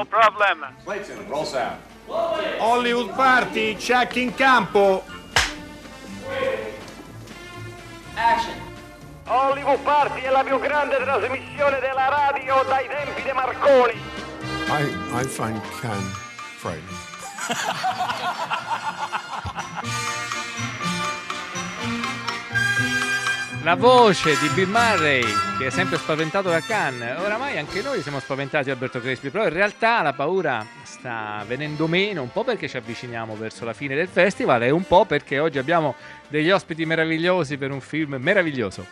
No problem. Clayton, roll sound. Hollywood Party, check in campo. Action. Hollywood Party è la più grande trasmissione della radio dai tempi di Marconi. I, I find Can frightening. La voce di Bill Murray, che è sempre spaventato da Cannes. Oramai anche noi siamo spaventati Alberto Crespi, però in realtà la paura sta venendo meno, un po' perché ci avviciniamo verso la fine del festival e un po' perché oggi abbiamo degli ospiti meravigliosi per un film meraviglioso.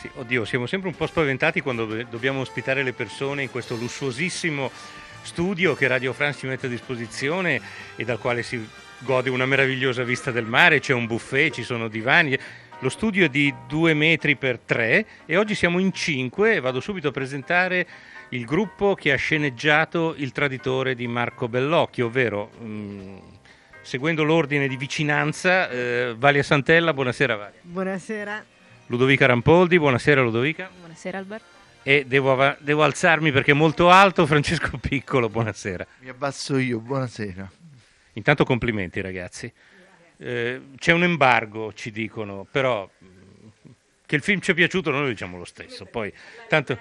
Sì, oddio, siamo sempre un po' spaventati quando do- dobbiamo ospitare le persone in questo lussuosissimo studio che Radio France ci mette a disposizione e dal quale si gode una meravigliosa vista del mare, c'è un buffet, ci sono divani. Lo studio è di due metri per tre e oggi siamo in cinque e vado subito a presentare il gruppo che ha sceneggiato Il traditore di Marco Bellocchio, ovvero mm, seguendo l'ordine di vicinanza, eh, Valia Santella, buonasera Valia. Buonasera. Ludovica Rampoldi, buonasera Ludovica. Buonasera Alberto. E devo, ava- devo alzarmi perché è molto alto, Francesco Piccolo, buonasera. Mi abbasso io, buonasera. Intanto complimenti ragazzi. Eh, c'è un embargo, ci dicono, però mh, che il film ci è piaciuto noi lo diciamo lo stesso. Poi, tanto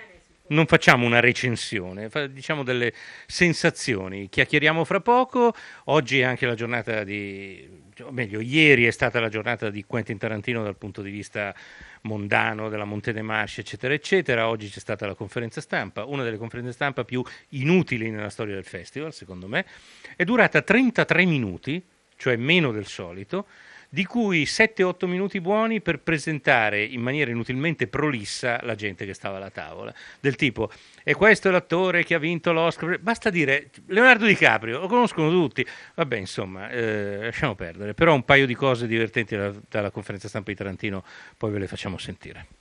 non facciamo una recensione, diciamo delle sensazioni. Chiacchieriamo fra poco. Oggi è anche la giornata di, o meglio, ieri è stata la giornata di Quentin Tarantino dal punto di vista mondano, della Monte dei Marci, eccetera, eccetera. Oggi c'è stata la conferenza stampa, una delle conferenze stampa più inutili nella storia del festival, secondo me. È durata 33 minuti, cioè meno del solito, di cui 7-8 minuti buoni per presentare in maniera inutilmente prolissa la gente che stava alla tavola. Del tipo, e questo è l'attore che ha vinto l'Oscar. Basta dire Leonardo DiCaprio, lo conoscono tutti. Vabbè, insomma, eh, lasciamo perdere. Però un paio di cose divertenti dalla, dalla conferenza stampa di Tarantino, poi ve le facciamo sentire.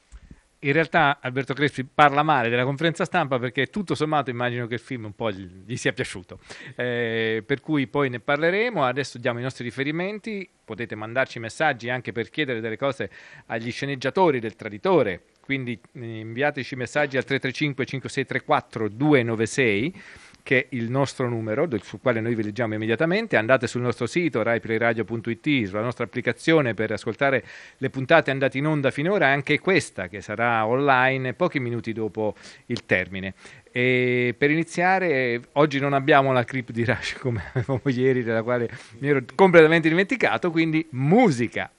In realtà Alberto Crespi parla male della conferenza stampa perché tutto sommato immagino che il film un po' gli, gli sia piaciuto. Eh, per cui poi ne parleremo, adesso diamo i nostri riferimenti, potete mandarci messaggi anche per chiedere delle cose agli sceneggiatori del Traditore, quindi eh, inviateci messaggi al 335 5634 296 che è il nostro numero sul quale noi vi leggiamo immediatamente. Andate sul nostro sito raiplayradio.it, sulla nostra applicazione per ascoltare le puntate andate in onda finora, anche questa che sarà online pochi minuti dopo il termine. E per iniziare, oggi non abbiamo la clip di Rush come avevamo ieri, della quale mi ero completamente dimenticato, quindi musica.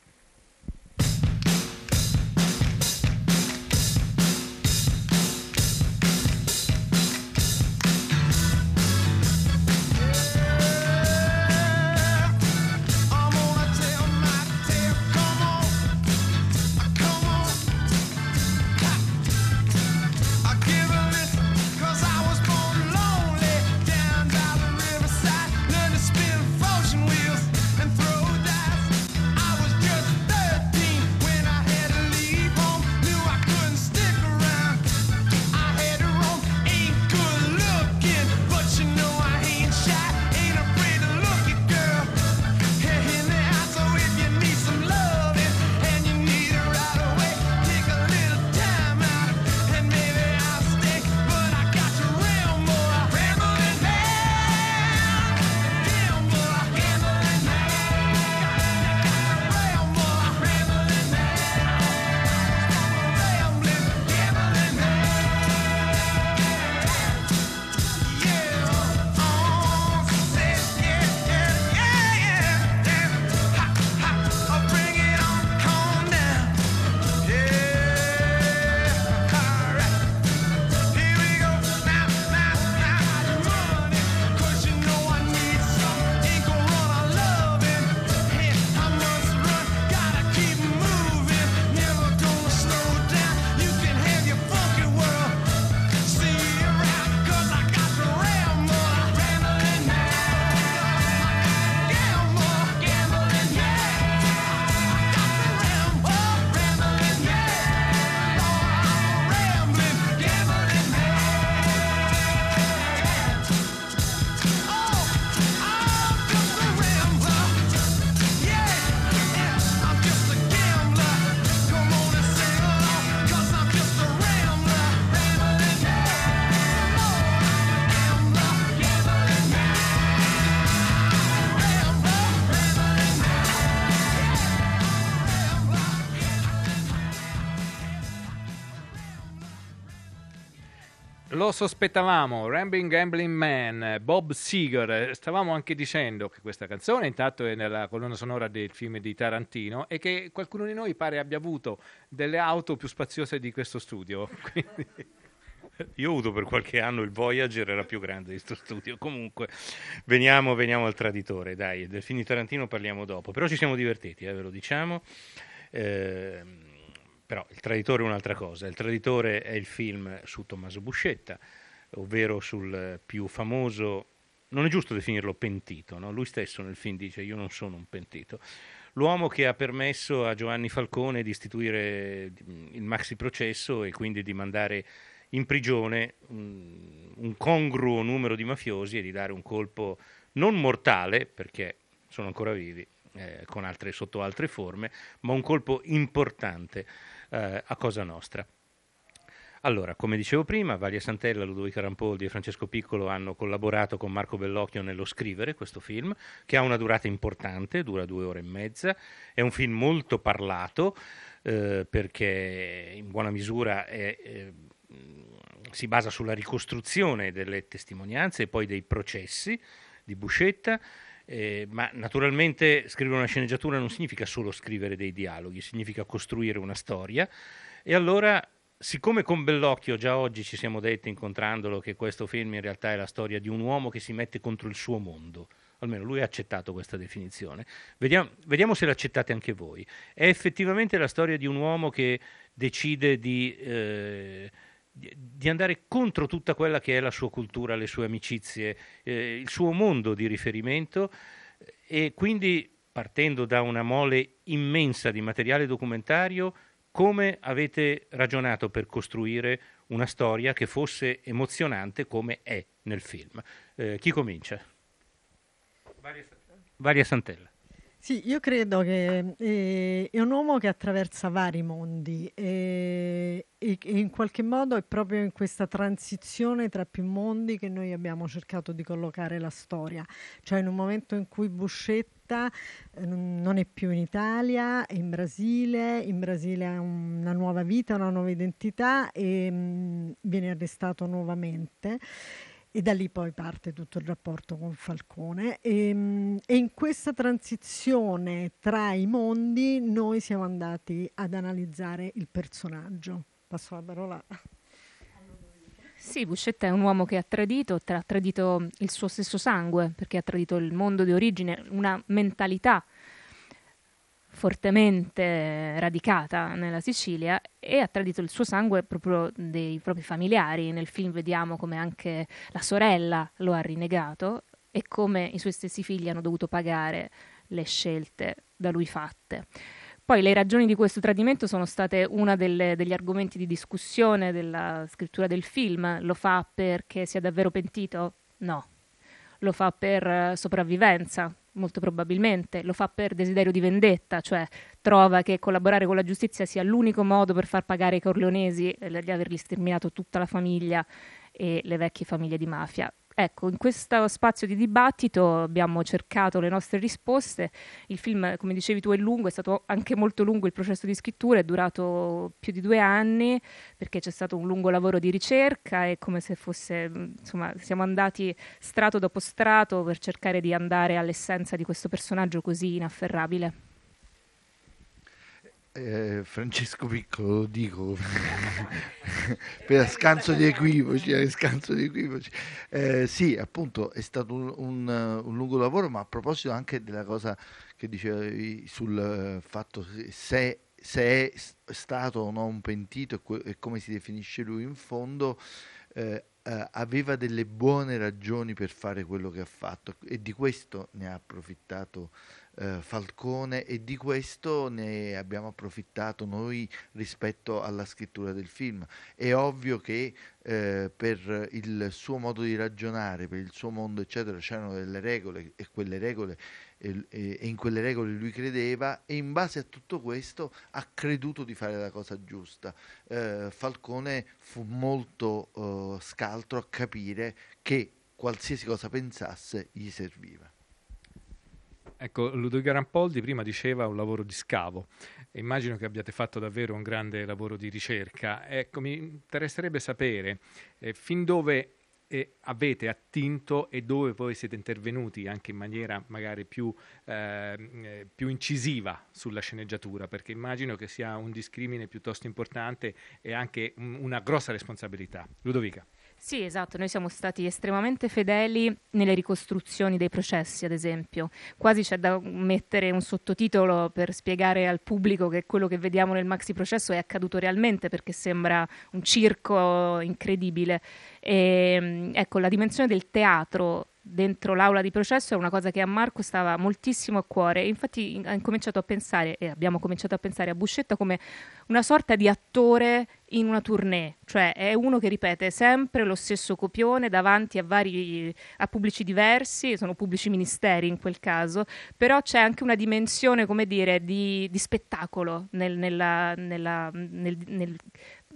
Lo sospettavamo, Rambling Gambling Man, Bob Seger. Stavamo anche dicendo che questa canzone intanto è nella colonna sonora del film di Tarantino e che qualcuno di noi pare abbia avuto delle auto più spaziose di questo studio. Quindi... Io ho avuto per qualche anno il Voyager, era più grande di questo studio. Comunque, veniamo, veniamo, al traditore. Dai, del film di Tarantino parliamo dopo. Però ci siamo divertiti, eh, ve lo diciamo. Eh, però il traditore è un'altra cosa. Il traditore è il film su Tommaso Buscetta, ovvero sul più famoso. Non è giusto definirlo pentito, no? lui stesso nel film dice io non sono un pentito. L'uomo che ha permesso a Giovanni Falcone di istituire il maxi processo e quindi di mandare in prigione un, un congruo numero di mafiosi e di dare un colpo non mortale, perché sono ancora vivi, eh, altre, sotto altre forme, ma un colpo importante eh, a Cosa Nostra. Allora, come dicevo prima, Valia Santella, Ludovico Rampoldi e Francesco Piccolo hanno collaborato con Marco Bellocchio nello scrivere questo film, che ha una durata importante, dura due ore e mezza, è un film molto parlato, eh, perché in buona misura è, eh, si basa sulla ricostruzione delle testimonianze e poi dei processi di Buscetta, eh, ma naturalmente scrivere una sceneggiatura non significa solo scrivere dei dialoghi, significa costruire una storia. E allora, siccome con Bellocchio già oggi ci siamo detti incontrandolo che questo film in realtà è la storia di un uomo che si mette contro il suo mondo, almeno lui ha accettato questa definizione, vediamo, vediamo se l'accettate anche voi. È effettivamente la storia di un uomo che decide di... Eh, di andare contro tutta quella che è la sua cultura, le sue amicizie, eh, il suo mondo di riferimento e quindi partendo da una mole immensa di materiale documentario, come avete ragionato per costruire una storia che fosse emozionante come è nel film? Eh, chi comincia? Varia Santella. Sì, io credo che eh, è un uomo che attraversa vari mondi eh, e, e, in qualche modo è proprio in questa transizione tra più mondi che noi abbiamo cercato di collocare la storia, cioè in un momento in cui Buscetta eh, non è più in Italia, è in Brasile, in Brasile ha una nuova vita, una nuova identità e mm, viene arrestato nuovamente e da lì poi parte tutto il rapporto con Falcone e, ehm, e, in questa transizione tra i mondi noi siamo andati ad analizzare il personaggio. Passo la parola. Sì, Buscetta è un uomo che ha tradito, ha tradito il suo stesso sangue, perché ha tradito il mondo di origine, una mentalità fortemente radicata nella Sicilia e ha tradito il suo sangue proprio dei propri familiari. Nel film vediamo come anche la sorella lo ha rinnegato e come i suoi stessi figli hanno dovuto pagare le scelte da lui fatte. Poi le ragioni di questo tradimento sono state uno degli argomenti di discussione della scrittura del film. Lo fa perché sia davvero pentito? No. Lo fa per sopravvivenza? Molto probabilmente, lo fa per desiderio di vendetta, cioè trova che collaborare con la giustizia sia l'unico modo per far pagare ai corleonesi eh, di avergli sterminato tutta la famiglia e le vecchie famiglie di mafia. Ecco, in questo spazio di dibattito abbiamo cercato le nostre risposte. Il film, come dicevi tu, è lungo, è stato anche molto lungo il processo di scrittura, è durato più di due anni perché c'è stato un lungo lavoro di ricerca e come se fosse, insomma, siamo andati strato dopo strato per cercare di andare all'essenza di questo personaggio così inafferrabile. Eh, Francesco Piccolo lo dico per scanso di equivoci, eh, scanso di equivoci. Eh, sì, appunto è stato un, un, un, lungo lavoro, ma a proposito anche della cosa che dicevi sul eh, fatto se, se è stato o no un pentito e, come si definisce lui in fondo, eh, eh, aveva delle buone ragioni per fare quello che ha fatto e di questo ne ha approfittato eh, Falcone e di questo ne abbiamo approfittato noi rispetto alla scrittura del film. È ovvio che eh, per il suo modo di ragionare, per il suo mondo, eccetera, c'erano delle regole e quelle regole e, e, in quelle regole lui credeva e in base a tutto questo ha creduto di fare la cosa giusta. Eh, Falcone fu molto uh, scaltro a capire che qualsiasi cosa pensasse gli serviva. Ecco, Ludovico Rampoldi prima diceva un lavoro di scavo. Immagino che abbiate fatto davvero un grande lavoro di ricerca. Ecco, mi interesserebbe sapere eh, fin dove eh, avete attinto e dove poi siete intervenuti anche in maniera magari più, eh, più, incisiva sulla sceneggiatura, perché immagino che sia un discrimine piuttosto importante e anche un, una grossa responsabilità. Ludovica. Sì, esatto, noi siamo stati estremamente fedeli nelle ricostruzioni dei processi, ad esempio. Quasi c'è da mettere un sottotitolo per spiegare al pubblico che quello che vediamo nel maxi processo è accaduto realmente perché sembra un circo incredibile. E, ehm, ecco, la dimensione del teatro dentro l'aula di processo è una cosa che a Marco stava moltissimo a cuore. Infatti ha cominciato a pensare, e abbiamo cominciato a pensare a Buscetta come una sorta di attore in una tournée, cioè è uno che ripete sempre lo stesso copione davanti a vari a pubblici diversi, sono pubblici ministeri in quel caso, però c'è anche una dimensione, come dire, di, di spettacolo nel, nella, nella, nel, nel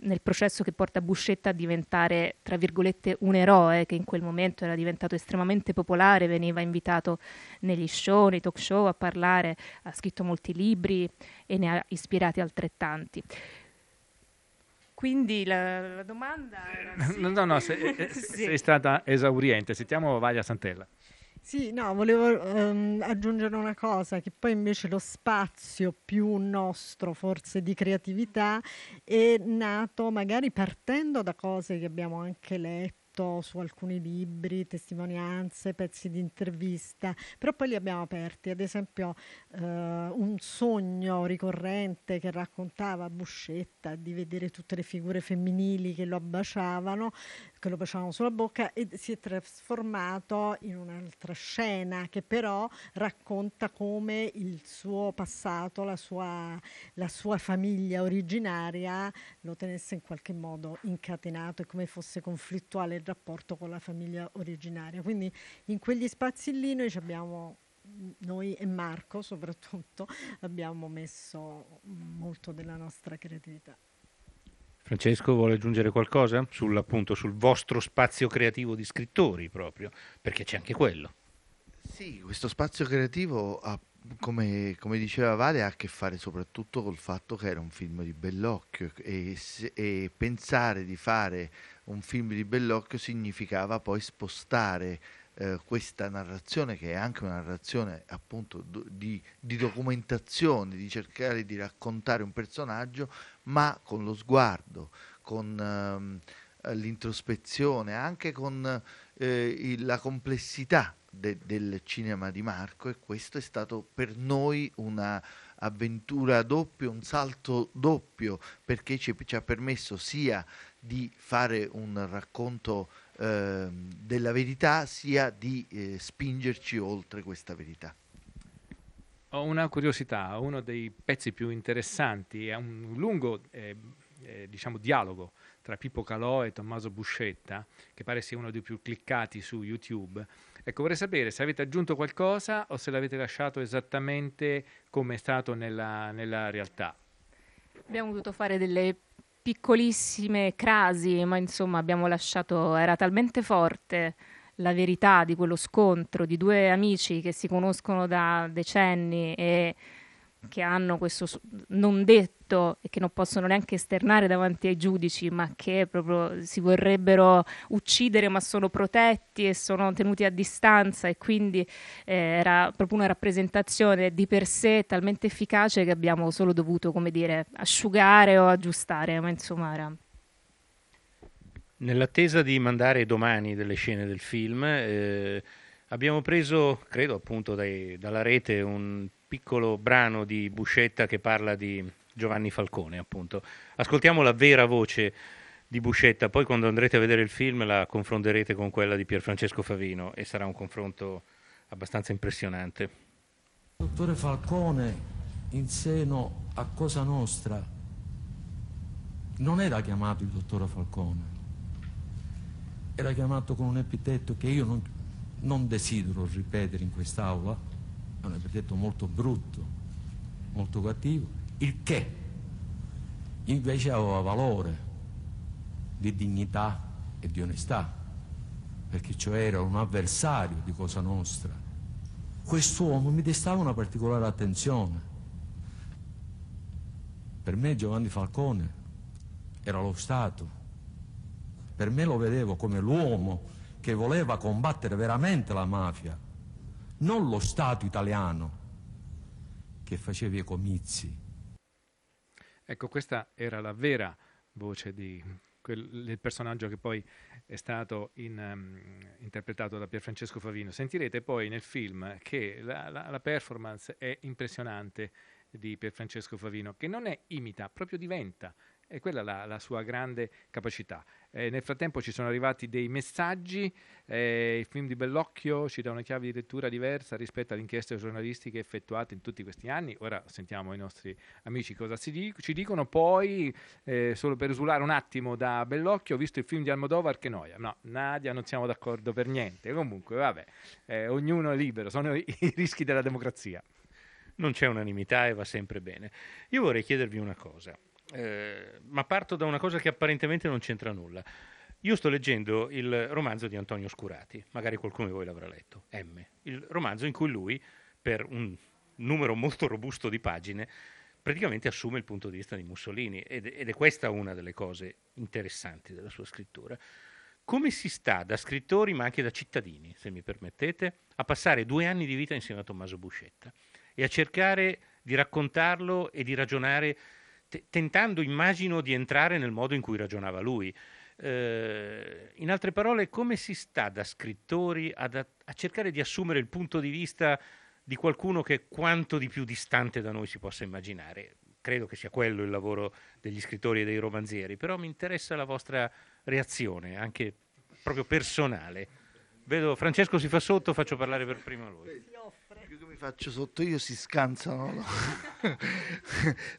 nel processo che porta Buscetta a diventare, tra virgolette, un eroe che in quel momento era diventato estremamente popolare, veniva invitato negli show, nei talk show a parlare, ha scritto molti libri e ne ha ispirati altrettanti. Quindi la, la domanda era... Sì. No, no, no, sei, sì. sei stata esauriente. Sentiamo Vaglia Santella. Sì, no, volevo um, aggiungere una cosa, che poi invece lo spazio più nostro, forse di creatività, è nato magari partendo da cose che abbiamo anche letto letto su alcuni libri, testimonianze, pezzi di intervista, però poi li abbiamo aperti. Ad esempio eh, un sogno ricorrente che raccontava Buscetta di vedere tutte le figure femminili che lo abbaciavano, che lo baciavano sulla bocca e si è trasformato in un'altra scena che però racconta come il suo passato, la sua, la sua famiglia originaria lo tenesse in qualche modo incatenato e come fosse conflittuale il rapporto con la famiglia originaria. Quindi in quegli spazi lì noi abbiamo noi e Marco soprattutto abbiamo messo molto della nostra creatività. Francesco vuole aggiungere qualcosa sul, appunto, sul vostro spazio creativo di scrittori proprio, perché c'è anche quello. Sì, questo spazio creativo ha come, come, diceva Vale, ha a che fare soprattutto col fatto che era un film di Bellocchio e, e, pensare di fare un film di Bellocchio significava poi spostare eh, questa narrazione, che è anche una narrazione appunto di, di, documentazione, di cercare di raccontare un personaggio, ma con lo sguardo, con ehm, l'introspezione, anche con eh, la complessità de, del cinema di Marco e questo è stato per noi un'avventura doppia, un salto doppio perché ci, ci, ha permesso sia di fare un racconto eh, della verità sia di eh, spingerci oltre questa verità. Ho una curiosità, uno dei pezzi più interessanti è un lungo eh, eh diciamo, dialogo tra Pippo Calò e Tommaso Buscetta, che pare sia uno dei più cliccati su YouTube, Ecco, vorrei sapere se avete aggiunto qualcosa o se l'avete lasciato esattamente come è stato nella, nella realtà. Abbiamo dovuto fare delle piccolissime crasi, ma insomma abbiamo lasciato, era talmente forte la verità di quello scontro di due amici che si conoscono da decenni e che hanno questo non detto e che non possono neanche esternare davanti ai giudici, ma che proprio si vorrebbero uccidere, ma sono protetti e sono tenuti a distanza e quindi eh, era proprio una rappresentazione di per sé talmente efficace che abbiamo solo dovuto, come dire, asciugare o aggiustare, ma insomma era Nell'attesa di mandare domani delle scene del film, eh, abbiamo preso, credo appunto dai, dalla rete, un piccolo brano di Buscetta che parla di Giovanni Falcone, appunto. Ascoltiamo la vera voce di Buscetta, poi quando andrete a vedere il film la confronterete con quella di Pierfrancesco Favino e sarà un confronto abbastanza impressionante. Dottore Falcone, in seno a Cosa Nostra, non era chiamato il dottore Falcone, era chiamato con un epitetto che io non, non desidero ripetere in quest'aula, è un epiteto molto brutto, molto cattivo, il che invece aveva valore di dignità e di onestà, perché cioè era un avversario di Cosa Nostra, quest'uomo mi destava una particolare attenzione. Per me Giovanni Falcone era lo Stato. Per me lo vedevo come l'uomo che voleva combattere veramente la mafia, non lo Stato italiano che faceva i comizi. Ecco, questa era la vera voce di quel, del personaggio che poi è stato in, um, interpretato da Pierfrancesco Favino. Sentirete poi nel film che la, la, la performance è impressionante di Pierfrancesco Favino, che non è imita, proprio diventa e quella la, la sua grande capacità. Eh, nel frattempo ci sono arrivati dei messaggi, eh, il film di Bellocchio ci dà una chiave di lettura diversa rispetto alle inchieste giornalistiche effettuate in tutti questi anni. Ora sentiamo i nostri amici cosa dic- ci dicono. Poi, eh, solo per esulare un attimo da Bellocchio, ho visto il film di Almodovar che noia. No, Nadia, non siamo d'accordo per niente. Comunque, vabbè, eh, ognuno è libero, sono i, i rischi della democrazia. Non c'è unanimità e va sempre bene. Io vorrei chiedervi una cosa. Eh, ma parto da una cosa che apparentemente non c'entra nulla. Io sto leggendo il romanzo di Antonio Scurati, magari qualcuno di voi l'avrà letto, M, il romanzo in cui lui, per un numero molto robusto di pagine, praticamente assume il punto di vista di Mussolini ed, ed è questa una delle cose interessanti della sua scrittura. Come si sta da scrittori, ma anche da cittadini, se mi permettete, a passare due anni di vita insieme a Tommaso Buscetta e a cercare di raccontarlo e di ragionare tentando, immagino, di entrare nel modo in cui ragionava lui. Eh, in altre parole, come si sta da scrittori ad, a cercare di assumere il punto di vista di qualcuno che è quanto di più distante da noi si possa immaginare? Credo che sia quello il lavoro degli scrittori e dei romanzieri, però mi interessa la vostra reazione, anche proprio personale. Vedo Francesco si fa sotto, faccio parlare per prima lui faccio sotto io si scansano. No?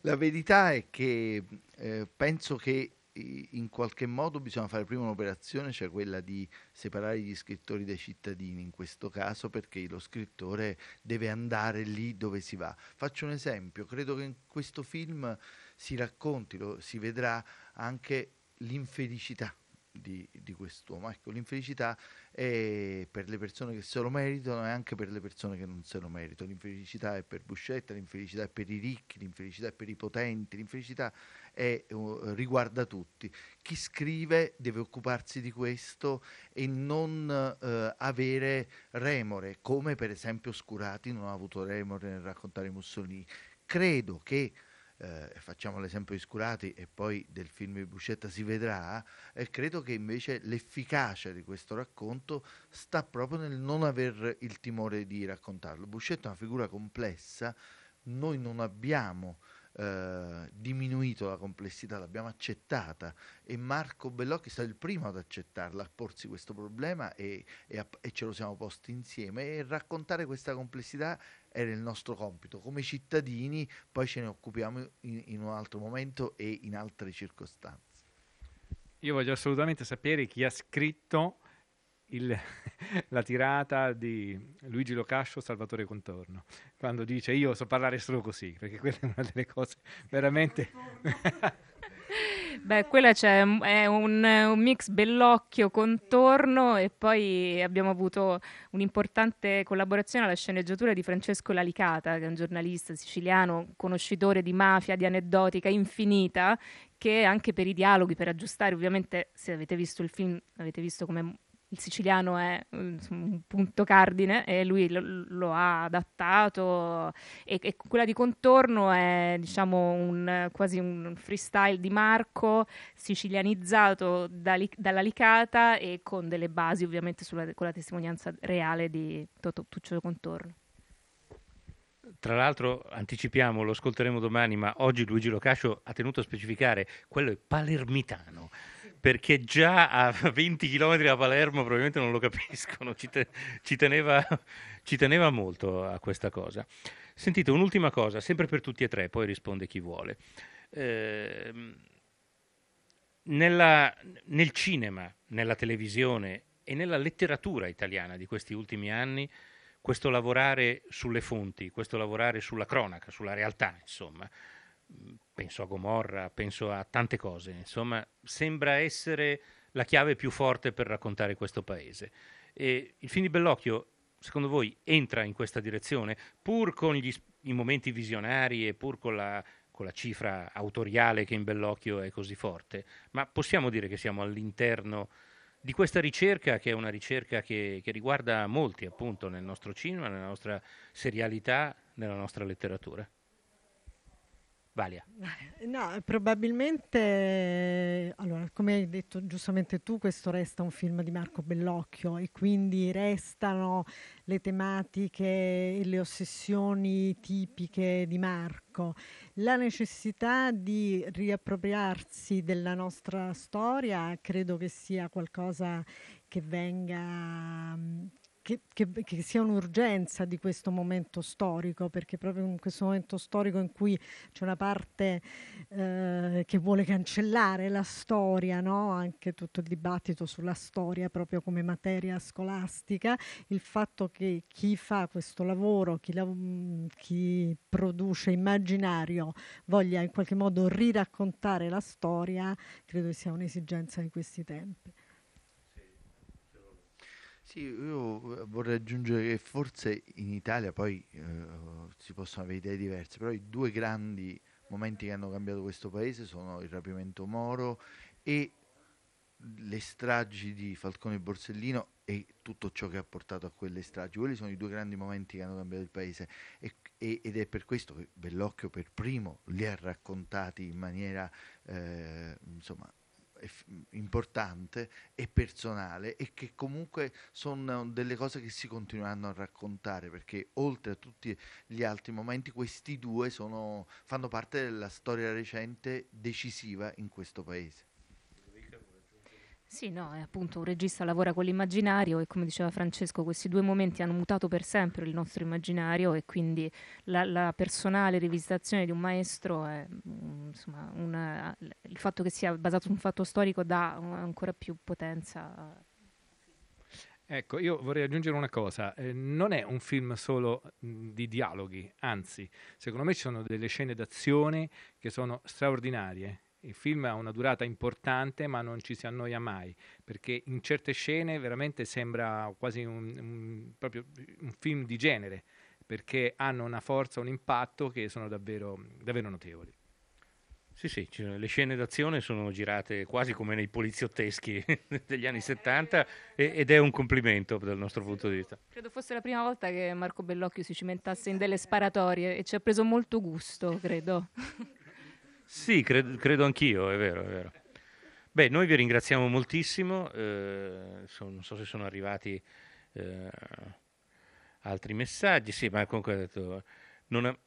la verità è che eh, penso che in qualche modo bisogna fare prima un'operazione, cioè quella di separare gli scrittori dai cittadini in questo caso, perché lo scrittore deve andare lì dove si va. Faccio un esempio, credo che in questo film si racconti, lo, si vedrà anche l'infelicità di, di quest'uomo. Ecco, l'infelicità è per le persone che se lo meritano e anche per le persone che non se lo meritano. L'infelicità è per Buscetta, l'infelicità è per i ricchi, l'infelicità è per i potenti, l'infelicità è, uh, riguarda tutti. Chi scrive deve occuparsi di questo e non uh, avere remore, come per esempio Scurati non ha avuto remore nel raccontare Mussolini. Credo che eh, facciamo l'esempio di Scurati e poi del film di Buscetta si vedrà, e credo che invece l'efficacia di questo racconto sta proprio nel non aver il timore di raccontarlo. Buscetta è una figura complessa, noi non abbiamo eh, diminuito la complessità, l'abbiamo accettata e Marco Bellocchi è stato il primo ad accettarla, a porsi questo problema e, e, a, e ce lo siamo posti insieme e raccontare questa complessità era il nostro compito. Come cittadini poi ce ne occupiamo in, in un altro momento e in altre circostanze. Io voglio assolutamente sapere chi ha scritto il, la tirata di Luigi Locascio, Salvatore Contorno, quando dice io so parlare solo così, perché quella è una delle cose veramente... Beh, quella c'è, è un, un, mix bellocchio, contorno e poi abbiamo avuto un'importante collaborazione alla sceneggiatura di Francesco Lalicata, che è un giornalista siciliano, conoscitore di mafia, di aneddotica infinita, che anche per i dialoghi, per aggiustare, ovviamente se avete visto il film, avete visto come il siciliano è un punto cardine e lui lo, lo ha adattato e, e, quella di contorno è diciamo un, quasi un freestyle di Marco sicilianizzato da, dalla Licata e con delle basi ovviamente sulla, con la testimonianza reale di Toto, Tuccio Contorno. Tra l'altro anticipiamo, lo ascolteremo domani, ma oggi Luigi Locascio ha tenuto a specificare, quello è palermitano perché già a 20 km da Palermo probabilmente non lo capiscono, ci, te, ci, teneva, ci, teneva, molto a questa cosa. Sentite, un'ultima cosa, sempre per tutti e tre, poi risponde chi vuole. Eh, nella, nel cinema, nella televisione e nella letteratura italiana di questi ultimi anni, questo lavorare sulle fonti, questo lavorare sulla cronaca, sulla realtà, insomma, penso a Gomorra, penso a tante cose, insomma, sembra essere la chiave più forte per raccontare questo paese. E il film di Bellocchio secondo voi entra in questa direzione, pur con gli, i momenti visionari e pur con la, con la cifra autoriale che in Bellocchio è così forte, ma possiamo dire che siamo all'interno di questa ricerca che è una ricerca che, che riguarda molti appunto nel nostro cinema, nella nostra serialità, nella nostra letteratura. Valia. No, probabilmente, allora, come hai detto giustamente tu, questo resta un film di Marco Bellocchio e quindi restano le tematiche e le ossessioni tipiche di Marco. La necessità di riappropriarsi della nostra storia credo che sia qualcosa che venga che, che, che, sia un'urgenza di questo momento storico, perché proprio in questo momento storico in cui c'è una parte eh, che vuole cancellare la storia, no? anche tutto il dibattito sulla storia proprio come materia scolastica, il fatto che chi fa questo lavoro, chi, la, chi produce immaginario, voglia in qualche modo riraccontare la storia, credo sia un'esigenza di questi tempi. Sì, io vorrei aggiungere che forse in Italia poi eh, si possono avere idee diverse, però i due grandi momenti che hanno cambiato questo paese sono il rapimento Moro e le stragi di Falcone e Borsellino e tutto ciò che ha portato a quelle stragi. Quelli sono i due grandi momenti che hanno cambiato il paese e, e, ed è per questo che Bellocchio per primo li ha raccontati in maniera eh, insomma, importante e personale e che comunque sono delle cose che si continueranno a raccontare perché oltre a tutti gli altri momenti questi due sono, fanno parte della storia recente decisiva in questo paese. Sì, no, appunto un regista lavora con l'immaginario e come diceva Francesco, questi due momenti hanno mutato per sempre il nostro immaginario e quindi la, la personale rivisitazione di un maestro, è, mm, insomma, una, il fatto che sia basato su un fatto storico dà ancora più potenza. Ecco, io vorrei aggiungere una cosa, eh, non è un film solo mm, di dialoghi, anzi, secondo me ci sono delle scene d'azione che sono straordinarie il film ha una durata importante ma non ci si annoia mai perché in certe scene veramente sembra quasi un, un, un film di genere perché hanno una forza, un impatto che sono davvero, davvero notevoli. Sì, sì, le scene d'azione sono girate quasi come nei poliziotteschi degli anni 70 ed è un complimento dal nostro punto di vista. Credo fosse la prima volta che Marco Bellocchio si cimentasse in delle sparatorie e ci ha preso molto gusto, credo. Sì, credo, credo anch'io, è vero, è vero. Beh, noi vi ringraziamo moltissimo, eh, so, non so se sono arrivati eh, altri messaggi, sì, ma comunque ha detto, ha,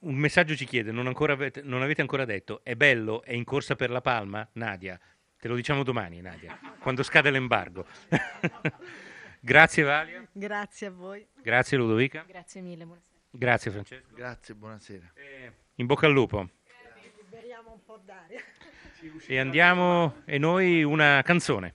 un messaggio ci chiede, non, avete, non, avete, ancora detto, è bello, è in corsa per la palma? Nadia, te lo diciamo domani, Nadia, quando scade l'embargo. Grazie Valia. Grazie a voi. Grazie Ludovica. Grazie mille, buonasera. Grazie Francesco. Grazie, buonasera. Eh, in bocca al lupo d'aria. E andiamo, e noi una canzone.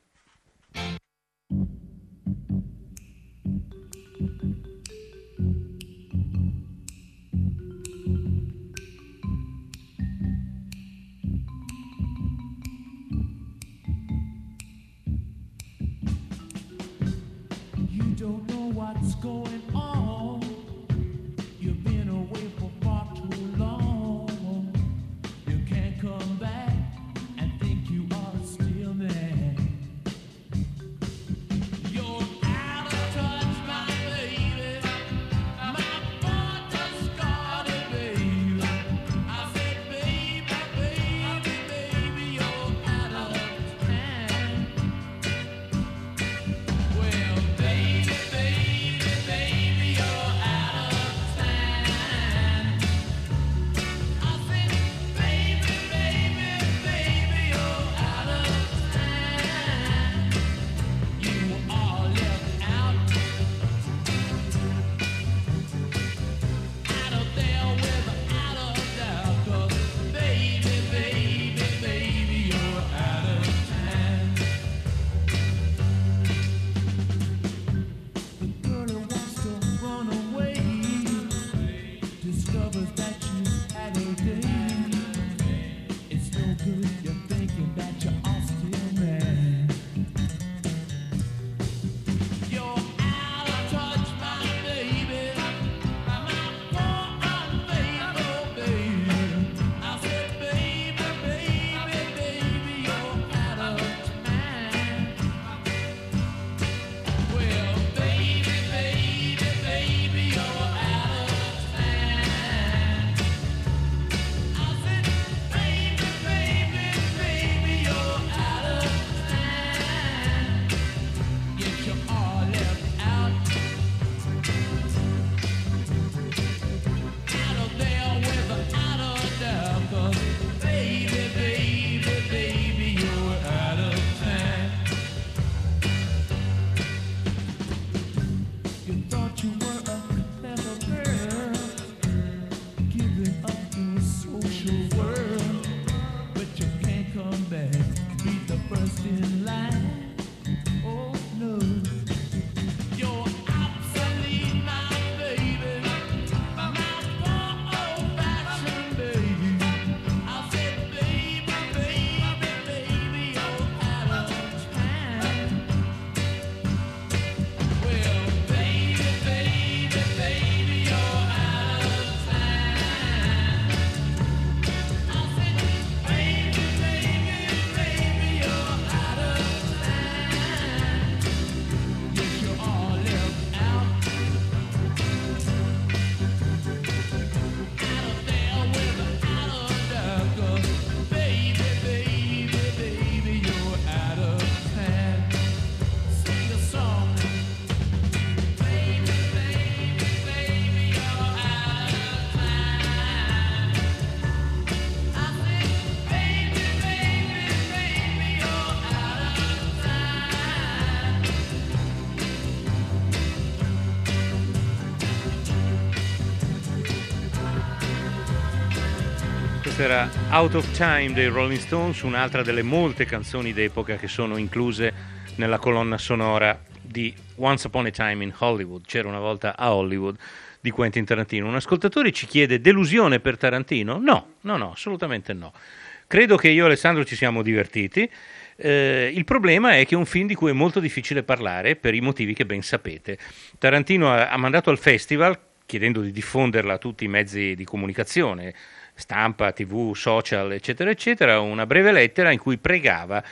You don't know what's going on. Questa era Out of Time dei Rolling Stones, un'altra delle molte canzoni d'epoca che sono incluse nella colonna sonora di Once Upon a Time in Hollywood. C'era una volta a Hollywood di Quentin Tarantino. Un ascoltatore ci chiede delusione per Tarantino? No, no, no, assolutamente no. Credo che io e Alessandro ci siamo divertiti. Eh, il problema è che è un film di cui è molto difficile parlare per i motivi che ben sapete. Tarantino ha, ha mandato al festival chiedendo di diffonderla a tutti i mezzi di comunicazione, stampa, tv, social, eccetera, eccetera, una breve lettera in cui pregava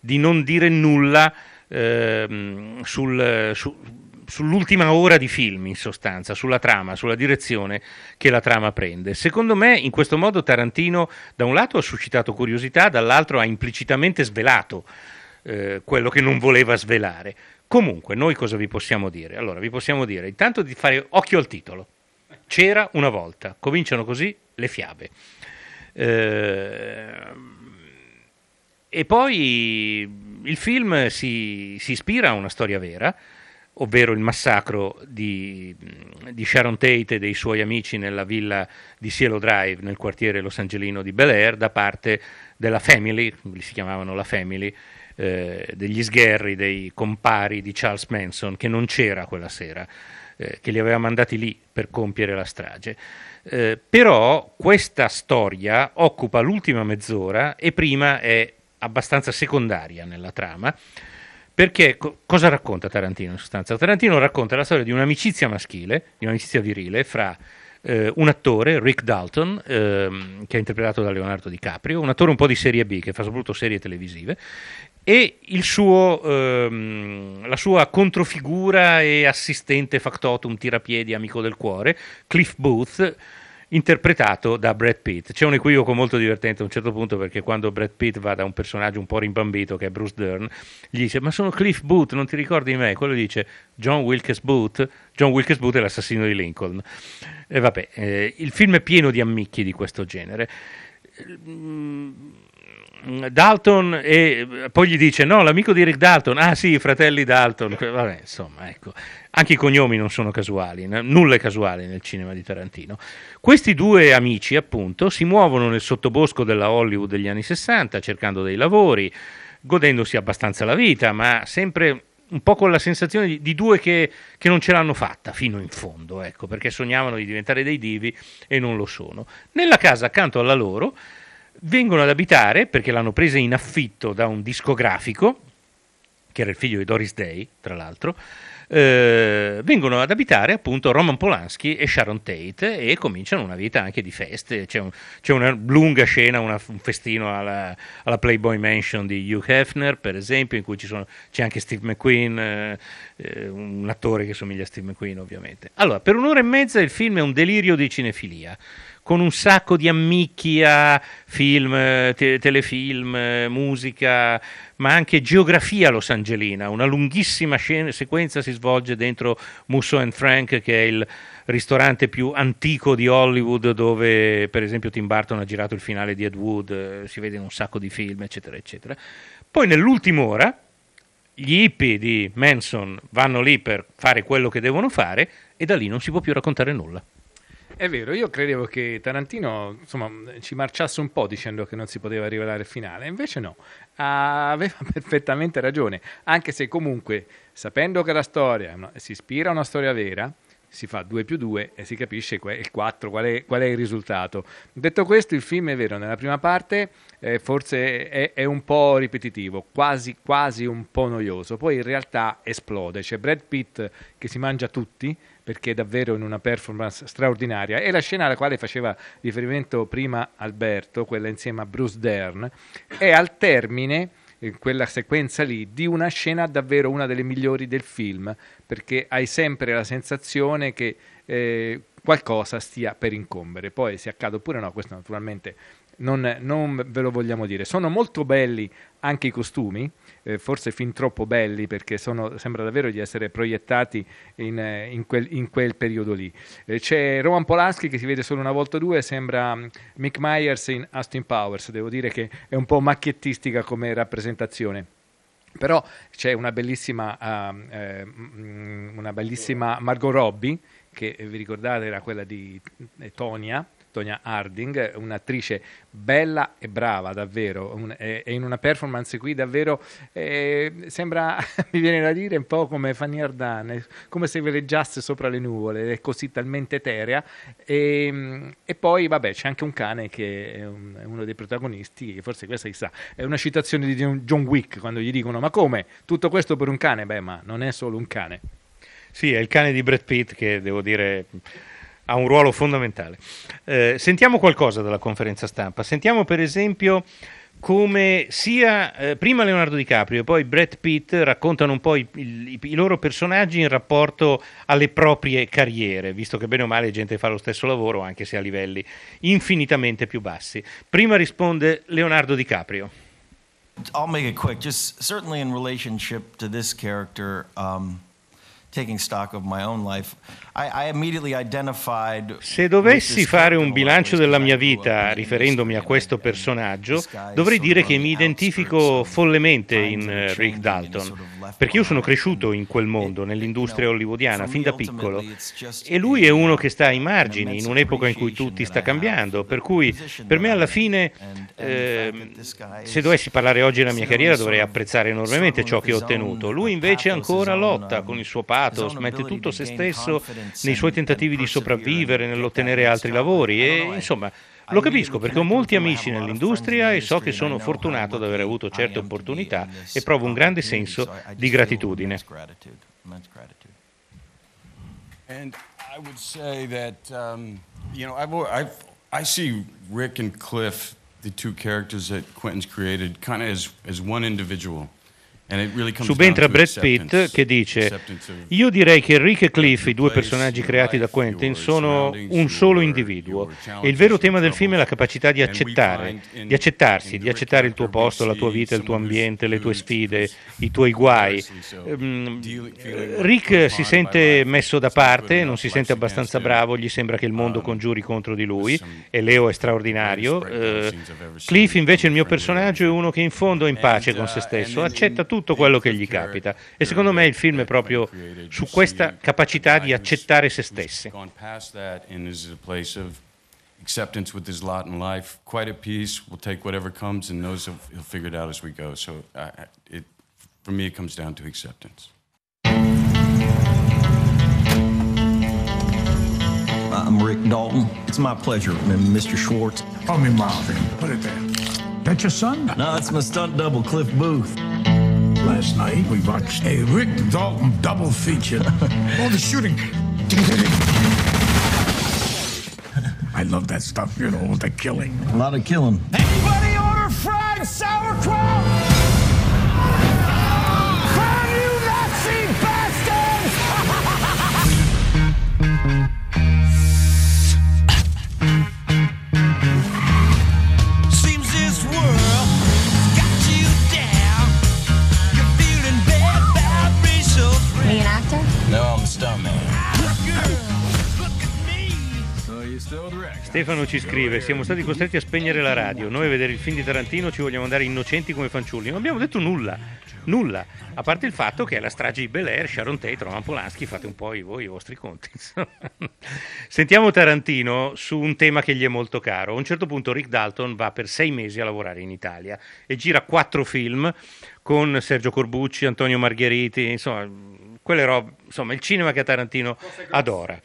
di non dire nulla ehm, sul, su- sull'ultima ora di film, in sostanza, sulla trama, sulla direzione che la trama prende. Secondo me, in questo modo Tarantino, da un lato, ha suscitato curiosità, dall'altro ha implicitamente svelato eh, quello che non voleva svelare. Comunque, noi cosa vi possiamo dire? Allora, vi possiamo dire intanto di fare occhio al titolo. C'era una volta, cominciano così le fiabe. Eh, e poi il film si, si ispira a una storia vera, ovvero il massacro di, di Sharon Tate e dei suoi amici nella villa di Cielo Drive, nel quartiere Los Angelino di Bel Air, da parte della Family, si chiamavano la Family, eh, degli sgherri, dei compari di Charles Manson, che non c'era quella sera, eh, che li aveva mandati lì per compiere la strage. Eh, però questa storia occupa l'ultima mezz'ora e prima è abbastanza secondaria nella trama. Perché co- cosa racconta Tarantino in sostanza? Tarantino racconta la storia di un'amicizia maschile, di un'amicizia virile fra eh, un attore, Rick Dalton, ehm, che è interpretato da Leonardo DiCaprio, un attore un po' di serie B, che fa soprattutto serie televisive, e il suo, ehm, la sua controfigura e assistente factotum tirapiedi amico del cuore, Cliff Booth, interpretato da Brad Pitt. C'è un equivoco molto divertente a un certo punto perché quando Brad Pitt va da un personaggio un po' rimbambito che è Bruce Dern, gli dice ma sono Cliff Booth, non ti ricordi di me? Quello dice John Wilkes Booth. John Wilkes Booth è l'assassino di Lincoln. E vabbè, eh, il film è pieno di ammicchi di questo genere. Dalton e poi gli dice no l'amico di Rick Dalton. Ah sì i fratelli Dalton. Vabbè insomma ecco. Anche i cognomi non sono casuali n- nulla è casuale nel cinema di Tarantino. Questi due amici appunto si muovono nel sottobosco della Hollywood degli anni 60 cercando dei lavori godendosi abbastanza la vita ma sempre un po' con la sensazione di, di due che, che non ce l'hanno fatta fino in fondo ecco perché sognavano di diventare dei divi e non lo sono. Nella casa accanto alla loro vengono ad abitare, perché l'hanno presa in affitto da un discografico, che era il figlio di Doris Day, tra l'altro, eh, vengono ad abitare appunto Roman Polanski e Sharon Tate e cominciano una vita anche di feste. C'è, un- c'è una lunga scena, una- un festino alla, alla Playboy Mansion di Hugh Hefner, per esempio, in cui sono- c'è anche Steve McQueen, eh, eh, un attore che somiglia a Steve McQueen ovviamente. Allora, per un'ora e mezza il film è un delirio di cinefilia con un sacco di ammicchi a film, te- telefilm, musica, ma anche geografia losangelina. Una lunghissima scena- sequenza si svolge dentro Musso and Frank, che è il ristorante più antico di Hollywood, dove per esempio Tim Burton ha girato il finale di Ed Wood, eh, si vede un sacco di film, eccetera, eccetera. Poi nell'ultima ora gli hippie di Manson vanno lì per fare quello che devono fare e da lì non si può più raccontare nulla. È vero, io credevo che Tarantino insomma, ci marciasse un po' dicendo che non si poteva arrivare al finale, invece no, aveva perfettamente ragione, anche se comunque sapendo che la storia si ispira a una storia vera, si fa 2 più 2 e si capisce il 4 qual è, qual è il risultato. Detto questo, il film è vero, nella prima parte eh, forse è, è un po' ripetitivo, quasi, quasi un po' noioso, poi in realtà esplode, c'è Brad Pitt che si mangia tutti, perché è davvero in una performance straordinaria. E la scena alla quale faceva riferimento prima Alberto, quella insieme a Bruce Dern, è al termine, in quella sequenza lì, di una scena davvero una delle migliori del film, perché hai sempre la sensazione che eh, qualcosa stia per incombere. Poi se accade oppure no, questo naturalmente non, non ve lo vogliamo dire. Sono molto belli anche i costumi, eh, forse fin troppo belli perché sono, sembra davvero di essere proiettati in, eh, in quel, in quel periodo lì. Eh, c'è Roman Polanski che si vede solo una volta o due, sembra mm, Mick Myers in Austin Powers, devo dire che è un po' macchiettistica come rappresentazione. Però c'è una bellissima, ah, eh, mm, una bellissima Margot Robbie, che eh, vi ricordate era quella di eh, Tonia, Harding, un'attrice bella e brava davvero, un- e, e in una performance qui davvero eh, sembra, mi viene da dire, un po' come Fanny Ardane, come se veleggiasse sopra le nuvole, è così talmente eterea. E, e poi vabbè c'è anche un cane che è, un- è uno dei protagonisti, che forse questa chissà, è una citazione di John Wick quando gli dicono ma come? Tutto questo per un cane? Beh ma non è solo un cane. Sì, è il cane di Brad Pitt che devo dire ha un ruolo fondamentale. Eh, sentiamo qualcosa dalla conferenza stampa. Sentiamo per esempio come sia eh, prima Leonardo DiCaprio e poi Brad Pitt raccontano un po' i, i- i loro personaggi in rapporto alle proprie carriere, visto che bene o male gente fa lo stesso lavoro anche se a livelli infinitamente più bassi. Prima risponde Leonardo DiCaprio. I'll make it quick. Just certainly in relationship to this character, um, Se dovessi fare un bilancio della mia vita riferendomi a questo personaggio, dovrei dire che mi identifico follemente in eh, Rick Dalton, perché io sono cresciuto in quel mondo, nell'industria hollywoodiana, fin da piccolo, e lui è uno che sta ai margini, in un'epoca in cui tutto sta cambiando, per cui per me alla fine, ehm, se dovessi parlare oggi della mia carriera, dovrei apprezzare enormemente ciò che ho ottenuto. Lui invece ancora lotta con il suo pathos, mette tutto se stesso nei suoi tentativi di sopravvivere, nell'ottenere altri lavori e insomma lo capisco perché ho molti amici nell'industria e so che sono fortunato ad aver avuto certe opportunità e provo un grande senso di gratitudine. And I would say that, um, you know, I've, al- I've, I see Rick and Cliff, the two characters that Quentin's created, kind of as, as one individual. Subentra Brad Pitt che dice: Io direi che Rick e Cliff, i due personaggi creati da Quentin, sono un solo individuo. E il vero tema del film è la capacità di accettare, di accettarsi, di accettare il tuo posto, la tua vita, il tuo ambiente, le tue sfide, i tuoi guai. Ehm, Rick si sente messo da parte, non si sente abbastanza bravo, gli sembra che il mondo congiuri contro di lui e Leo è straordinario. Eh, Cliff invece il mio personaggio è uno che in fondo è in pace con se stesso, accetta tutto quello che gli capita e secondo me il film è proprio su questa capacità di accettare se stessi. acceptance with his lot in life, quite at peace, will take whatever comes and knows he'll, he'll figure it out as we go. So uh, it, for me, it comes down to acceptance. I'm Rick Dalton. It's my pleasure, Mr. Schwartz. Call me Marvin. Put it there. That your son? No, it's my stunt double, Cliff Booth. Last night we watched a Rick Dalton double feature. All the shooting. I love that stuff, you know, the killing. A lot of killing. Everybody order fried sauerkraut! Stefano ci scrive: Siamo stati costretti a spegnere la radio. Noi a vedere il film di Tarantino ci vogliamo andare innocenti come fanciulli. Non abbiamo detto nulla, nulla. A parte il fatto che è la strage di Bel Air, Sharon Tate, Roman Polanski, fate un po' voi i vostri conti. Sentiamo Tarantino su un tema che gli è molto caro. A un certo punto Rick Dalton va per sei mesi a lavorare in Italia e gira quattro film con Sergio Corbucci, Antonio Margheriti, insomma, quelle robe, insomma, il cinema che Tarantino adora.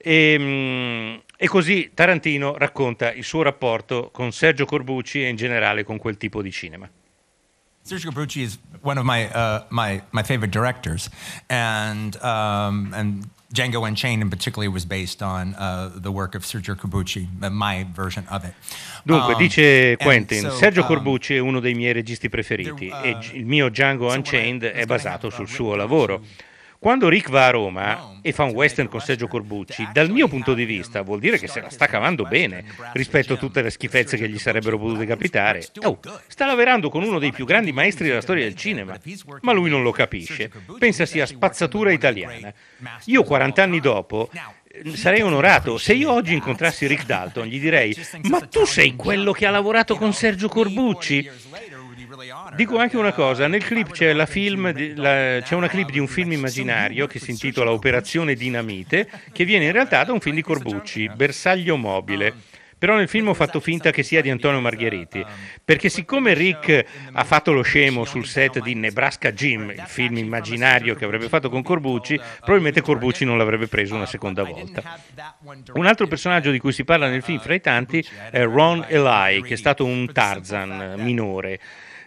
E, mm, e così Tarantino racconta il suo rapporto con Sergio Corbucci e in generale con quel tipo di cinema. Sergio Corbucci is one of my uh, my my favorite directors, and um, and Django Unchained in particular was based on uh, the work of Sergio Corbucci, uh, my version of it. Dunque, Um, dice Quentin, so, Sergio um, Corbucci è uno dei miei registi preferiti e G- il mio Django Unchained è basato sul suo lavoro. Quando Rick va a Roma e fa un western con Sergio Corbucci, dal mio punto di vista vuol dire che se la sta cavando bene rispetto a tutte le schifezze che gli sarebbero potute capitare. Oh, sta lavorando con uno dei più grandi maestri della storia del cinema, ma lui non lo capisce, pensa sia spazzatura italiana. Io 40 anni dopo eh, sarei onorato. Se io oggi incontrassi Rick Dalton, gli direi: Ma tu sei quello che ha lavorato con Sergio Corbucci? Dico anche una cosa, nel clip c'è, la film la- c'è una clip di un film immaginario che si intitola Operazione Dinamite, che viene in realtà da un film di Corbucci, Bersaglio Mobile. Però nel film ho fatto finta che sia di Antonio Margheriti, perché siccome Rick ha fatto lo scemo sul set di Nebraska Jim, il film immaginario che avrebbe fatto con Corbucci, probabilmente Corbucci non l'avrebbe preso una seconda volta. Un altro personaggio di cui si parla nel film fra i tanti è Ron Eli, che è stato un Tarzan minore.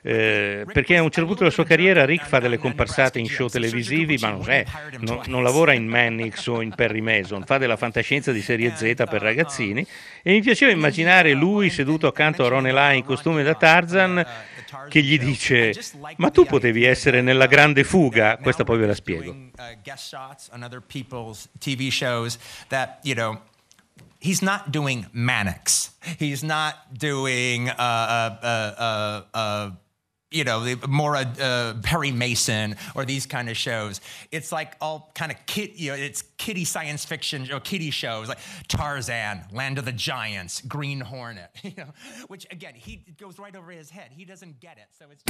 Eh, perché a un certo punto della sua carriera Rick fa delle comparsate in show televisivi, ma non, è, non, non lavora in Mannix o in Perry Mason, fa della fantascienza di serie Z per ragazzini e mi piaceva immaginare lui seduto accanto a Ron Eli in costume da Tarzan che gli dice ma tu potevi essere nella grande fuga, questa poi ve la spiego. he's not doing Mannix. He's not doing, uh, uh, uh, uh, uh, you know, more uh, uh, Perry Mason or these kind of shows. It's like all kind of kid, you know, it's kiddie science fiction or kiddie shows like Tarzan, Land of the Giants, Green Hornet, you know, which again, he goes right over his head. He doesn't get it. So it's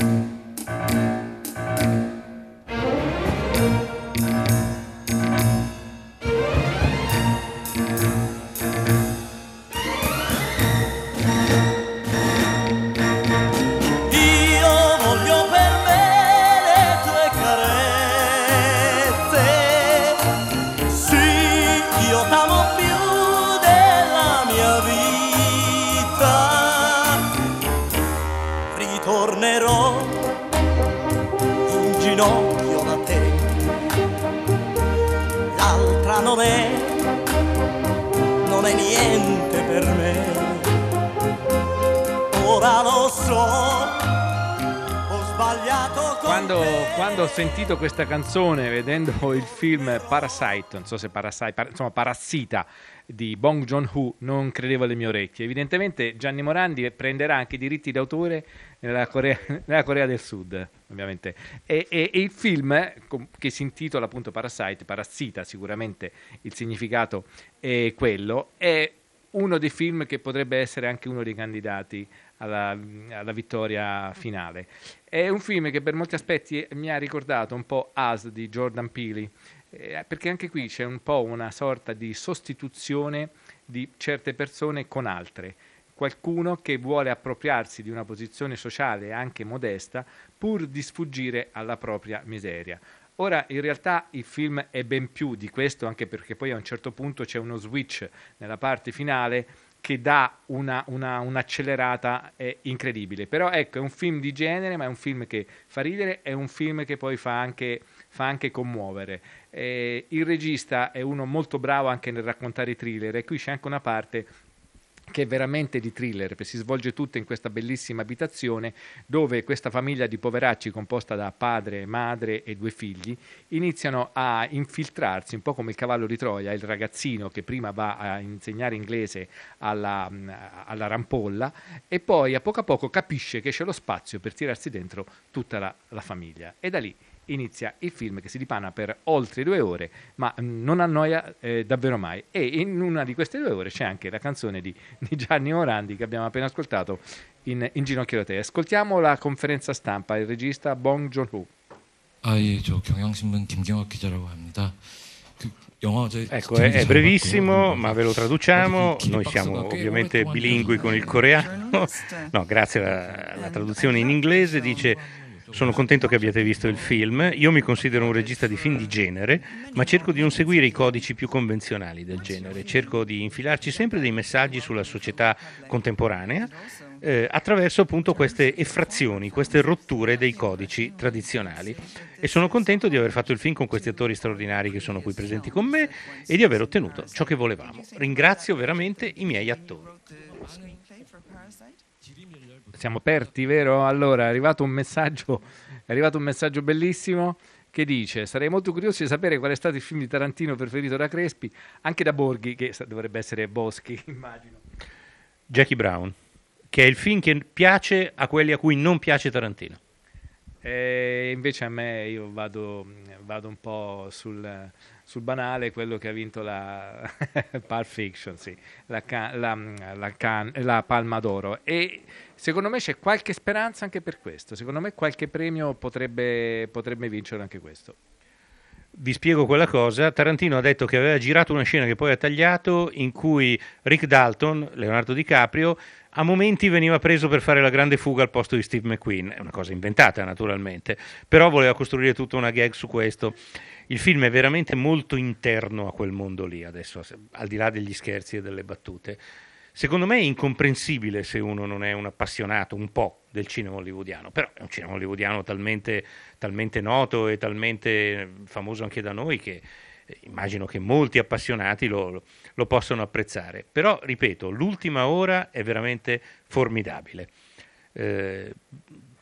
Ritornerò in ginocchio da te. L'altra non è, non è niente per me. Ora lo so, ho Quando, quando ho sentito questa canzone, vedendo il film Parasite, non so se Parasite, par- insomma Parassita di Bong Joon-ho, non credevo alle mie orecchie. Evidentemente Gianni Morandi prenderà anche i diritti d'autore nella Corea, nella Corea del Sud, ovviamente. E, e- e il film, che si intitola appunto Parasite, Parassita, sicuramente il significato è quello, è uno dei film che potrebbe essere anche uno dei candidati alla, alla vittoria finale. È un film che per molti aspetti mi ha ricordato un po' As di Jordan Peele, eh, perché anche qui c'è un po' una sorta di sostituzione di certe persone con altre. Qualcuno che vuole appropriarsi di una posizione sociale anche modesta pur di sfuggire alla propria miseria. Ora, in realtà il film è ben più di questo, anche perché poi a un certo punto c'è uno switch nella parte finale che dà una, una- un'accelerata eh, incredibile. Però ecco, è un film di genere, ma è un film che fa ridere, è un film che poi fa anche, fa anche commuovere. Eh, il regista è uno molto bravo anche nel raccontare thriller e qui c'è anche una parte che è veramente di thriller, si svolge tutta in questa bellissima abitazione dove questa famiglia di poveracci composta da padre, madre e due figli iniziano a infiltrarsi, un po' come il cavallo di Troia, il ragazzino che prima va a insegnare inglese alla, alla rampolla e poi a poco a poco capisce che c'è lo spazio per tirarsi dentro tutta la, la famiglia. E da lì inizia il film che si dipana per oltre due ore, ma mm, non annoia eh, davvero mai. E in una di queste due ore c'è anche la canzone di, di Gianni Morandi che abbiamo appena ascoltato in, in ginocchio da te. Ascoltiamo la conferenza stampa, il regista Bong Joon-ho. 아, 예, 저 경향신문 김경학 기자라고 합니다. 그 영화 어제 Ecco, 재밌게 è, è 잘 brevissimo, ma ve lo traduciamo. Noi siamo ovviamente bilingui con il coreano. No, grazie alla, alla traduzione in inglese. Dice: sono contento che abbiate visto il film. Io mi considero un regista di film di genere, ma cerco di non seguire i codici più convenzionali del genere. Cerco di infilarci sempre dei messaggi sulla società contemporanea. eh, attraverso appunto queste effrazioni, queste rotture dei codici tradizionali. E sono contento di aver fatto il film con questi attori straordinari che sono qui presenti con me e di aver ottenuto ciò che volevamo. Ringrazio veramente i miei attori. Siamo aperti, vero? Allora, è arrivato un messaggio, è arrivato un messaggio bellissimo che dice: Sarei molto curioso di sapere qual è stato il film di Tarantino preferito da Crespi, anche da Borghi, che dovrebbe essere Boschi, immagino. Jackie Brown, che è il film che piace a quelli a cui non piace Tarantino. E invece a me io vado, vado un po' sul, sul banale, quello che ha vinto la Pulp Fiction, sì, la, la- la can- la Palma d'Oro. E secondo me c'è qualche speranza anche per questo. Secondo me qualche premio potrebbe, potrebbe vincere anche questo. Vi spiego quella cosa. Tarantino ha detto che aveva girato una scena che poi ha tagliato in cui Rick Dalton, Leonardo DiCaprio, a momenti veniva preso per fare la grande fuga al posto di Steve McQueen. È una cosa inventata naturalmente, però voleva costruire tutta una gag su questo. Il film è veramente molto interno a quel mondo lì, adesso, al di là degli scherzi e delle battute. Secondo me è incomprensibile se uno non è un appassionato un po' del cinema hollywoodiano, però è un cinema hollywoodiano talmente, talmente noto e talmente famoso anche da noi che eh, immagino che molti appassionati lo, lo possano apprezzare. Però, ripeto, l'ultima ora è veramente formidabile. Eh,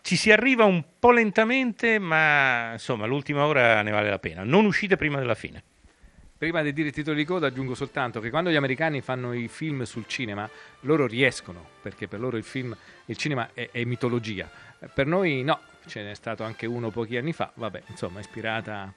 ci si arriva un po' lentamente, ma insomma l'ultima ora ne vale la pena. Non uscite prima della fine. Prima di dire il titolo di coda aggiungo soltanto che quando gli americani fanno i film sul cinema, loro riescono, perché per loro il film, il cinema è, è mitologia. Per noi no, ce n'è stato anche uno pochi anni fa, vabbè, insomma, ispirata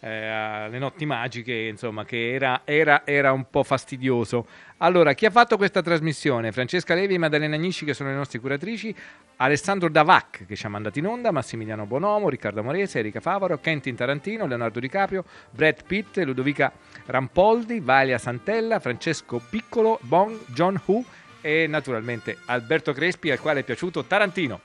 eh, alle notti magiche, insomma, che era, era- era un po' fastidioso. Allora, chi ha fatto questa trasmissione? Francesca Levi e Maddalena Agnisci, che sono le nostre curatrici, Alessandro Davac, che ci ha mandato in onda, Massimiliano Bonomo, Riccardo Morese, Erika Favaro, Kentin Tarantino, Leonardo DiCaprio, Brad Pitt, Ludovica Rampoldi, Valia Santella, Francesco Piccolo, Bong John Hu e naturalmente Alberto Crespi, al quale è piaciuto Tarantino.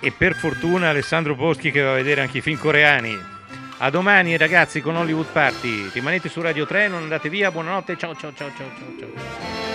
E per fortuna Alessandro Boschi che va a vedere anche i film coreani. A domani ragazzi con Hollywood Party. Rimanete su Radio 3, non andate via. Buonanotte. Ciao ciao ciao ciao ciao. ciao.